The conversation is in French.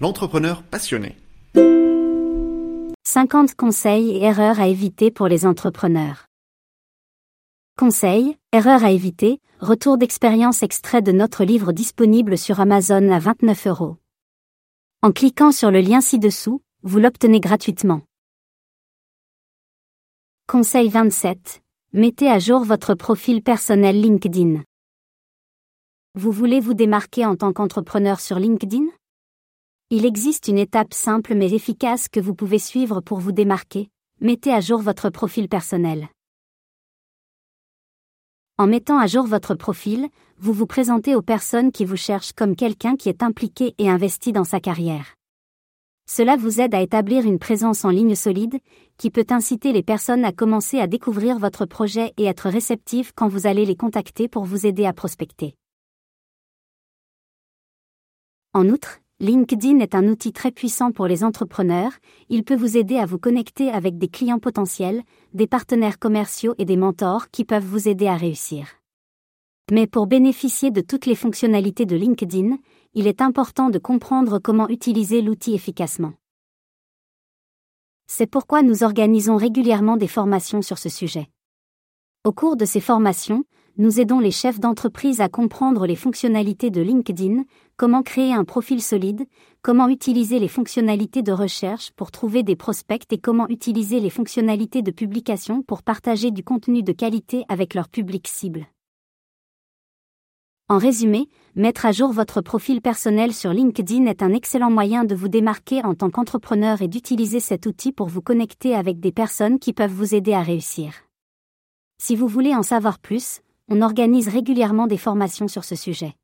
l'entrepreneur passionné. 50 conseils et erreurs à éviter pour les entrepreneurs. Conseils, erreurs à éviter, retour d'expérience extrait de notre livre disponible sur Amazon à 29 euros. En cliquant sur le lien ci-dessous, vous l'obtenez gratuitement. Conseil 27. Mettez à jour votre profil personnel LinkedIn. Vous voulez vous démarquer en tant qu'entrepreneur sur LinkedIn? Il existe une étape simple mais efficace que vous pouvez suivre pour vous démarquer. Mettez à jour votre profil personnel. En mettant à jour votre profil, vous vous présentez aux personnes qui vous cherchent comme quelqu'un qui est impliqué et investi dans sa carrière. Cela vous aide à établir une présence en ligne solide, qui peut inciter les personnes à commencer à découvrir votre projet et être réceptives quand vous allez les contacter pour vous aider à prospecter. En outre, LinkedIn est un outil très puissant pour les entrepreneurs, il peut vous aider à vous connecter avec des clients potentiels, des partenaires commerciaux et des mentors qui peuvent vous aider à réussir. Mais pour bénéficier de toutes les fonctionnalités de LinkedIn, il est important de comprendre comment utiliser l'outil efficacement. C'est pourquoi nous organisons régulièrement des formations sur ce sujet. Au cours de ces formations, nous aidons les chefs d'entreprise à comprendre les fonctionnalités de LinkedIn, comment créer un profil solide, comment utiliser les fonctionnalités de recherche pour trouver des prospects et comment utiliser les fonctionnalités de publication pour partager du contenu de qualité avec leur public cible. En résumé, mettre à jour votre profil personnel sur LinkedIn est un excellent moyen de vous démarquer en tant qu'entrepreneur et d'utiliser cet outil pour vous connecter avec des personnes qui peuvent vous aider à réussir. Si vous voulez en savoir plus, on organise régulièrement des formations sur ce sujet.